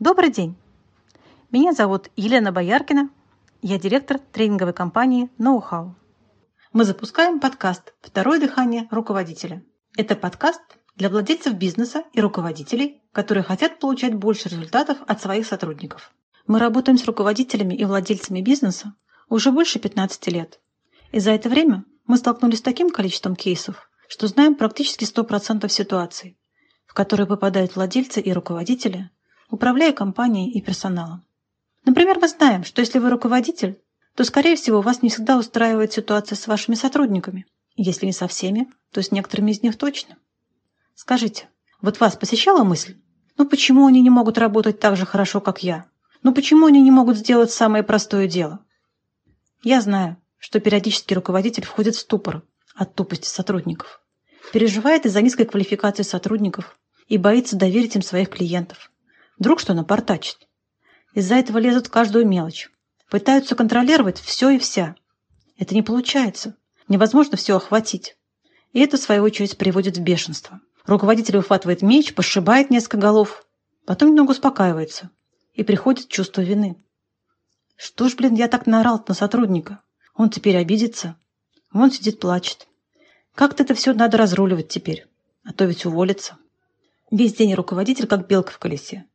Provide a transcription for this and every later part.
Добрый день! Меня зовут Елена Бояркина. Я директор тренинговой компании Know-how. Мы запускаем подкаст «Второе дыхание руководителя». Это подкаст для владельцев бизнеса и руководителей, которые хотят получать больше результатов от своих сотрудников. Мы работаем с руководителями и владельцами бизнеса уже больше 15 лет. И за это время мы столкнулись с таким количеством кейсов, что знаем практически 100% ситуаций, в которые попадают владельцы и руководители, управляя компанией и персоналом. Например, мы знаем, что если вы руководитель, то, скорее всего, вас не всегда устраивает ситуация с вашими сотрудниками. Если не со всеми, то с некоторыми из них точно. Скажите, вот вас посещала мысль? Ну почему они не могут работать так же хорошо, как я? Ну почему они не могут сделать самое простое дело? Я знаю, что периодически руководитель входит в ступор от тупости сотрудников, переживает из-за низкой квалификации сотрудников и боится доверить им своих клиентов. Вдруг что напортачит. Из-за этого лезут в каждую мелочь. Пытаются контролировать все и вся. Это не получается. Невозможно все охватить. И это, в свою очередь, приводит в бешенство. Руководитель выхватывает меч, пошибает несколько голов, потом немного успокаивается и приходит чувство вины. Что ж, блин, я так наорал на сотрудника? Он теперь обидится. Вон сидит, плачет. Как-то это все надо разруливать теперь, а то ведь уволится. Весь день руководитель как белка в колесе.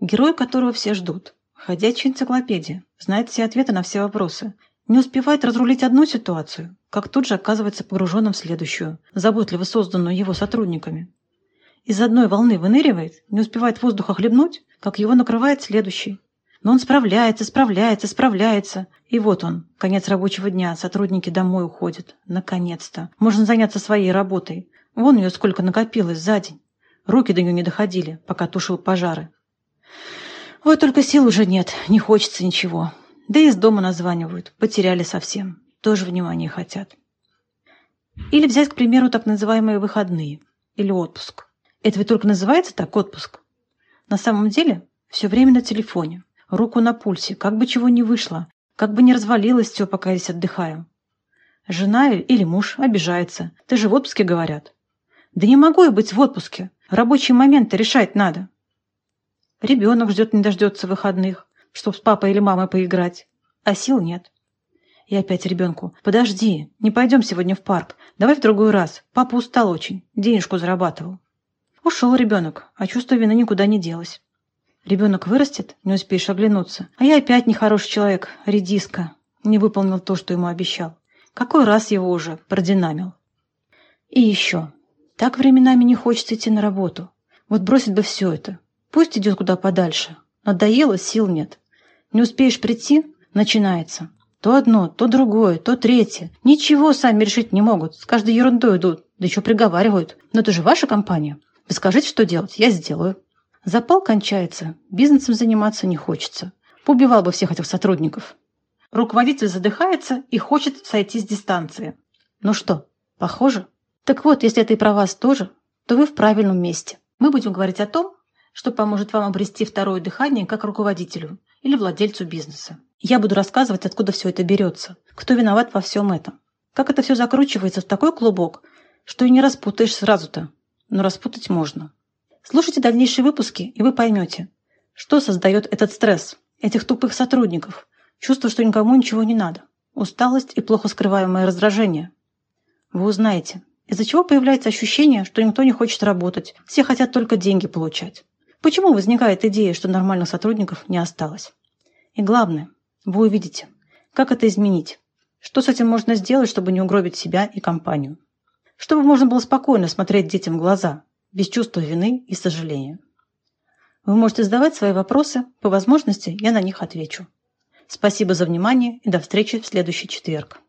Герой, которого все ждут. Ходячая энциклопедия, знает все ответы на все вопросы. Не успевает разрулить одну ситуацию, как тут же оказывается погруженным в следующую, заботливо созданную его сотрудниками. Из одной волны выныривает, не успевает воздуха хлебнуть, как его накрывает следующий. Но он справляется, справляется, справляется. И вот он, конец рабочего дня, сотрудники домой уходят. Наконец-то. Можно заняться своей работой. Вон ее сколько накопилось за день. Руки до нее не доходили, пока тушил пожары. Вот только сил уже нет, не хочется ничего. Да и из дома названивают, потеряли совсем. Тоже внимание хотят. Или взять, к примеру, так называемые выходные или отпуск. Это ведь только называется так отпуск. На самом деле все время на телефоне, руку на пульсе, как бы чего не вышло, как бы не развалилось все, пока я здесь отдыхаю. Жена или муж обижается. Ты же в отпуске, говорят. Да не могу я быть в отпуске. Рабочие моменты решать надо. Ребенок ждет не дождется выходных, чтоб с папой или мамой поиграть. А сил нет. И опять ребенку. Подожди, не пойдем сегодня в парк. Давай в другой раз. Папа устал очень. Денежку зарабатывал. Ушел ребенок, а чувство вины никуда не делось. Ребенок вырастет, не успеешь оглянуться. А я опять нехороший человек, редиска. Не выполнил то, что ему обещал. Какой раз его уже продинамил. И еще. Так временами не хочется идти на работу. Вот бросить бы все это. Пусть идет куда подальше. Надоело, сил нет. Не успеешь прийти – начинается. То одно, то другое, то третье. Ничего сами решить не могут. С каждой ерундой идут. Да еще приговаривают. Но это же ваша компания. Вы скажите, что делать, я сделаю. Запал кончается. Бизнесом заниматься не хочется. Поубивал бы всех этих сотрудников. Руководитель задыхается и хочет сойти с дистанции. Ну что, похоже? Так вот, если это и про вас тоже, то вы в правильном месте. Мы будем говорить о том, что поможет вам обрести второе дыхание как руководителю или владельцу бизнеса. Я буду рассказывать, откуда все это берется, кто виноват во всем этом, как это все закручивается в такой клубок, что и не распутаешь сразу-то, но распутать можно. Слушайте дальнейшие выпуски, и вы поймете, что создает этот стресс, этих тупых сотрудников, чувство, что никому ничего не надо, усталость и плохо скрываемое раздражение. Вы узнаете, из-за чего появляется ощущение, что никто не хочет работать, все хотят только деньги получать. Почему возникает идея, что нормальных сотрудников не осталось? И главное, вы увидите, как это изменить, что с этим можно сделать, чтобы не угробить себя и компанию, чтобы можно было спокойно смотреть детям в глаза, без чувства вины и сожаления. Вы можете задавать свои вопросы, по возможности я на них отвечу. Спасибо за внимание и до встречи в следующий четверг.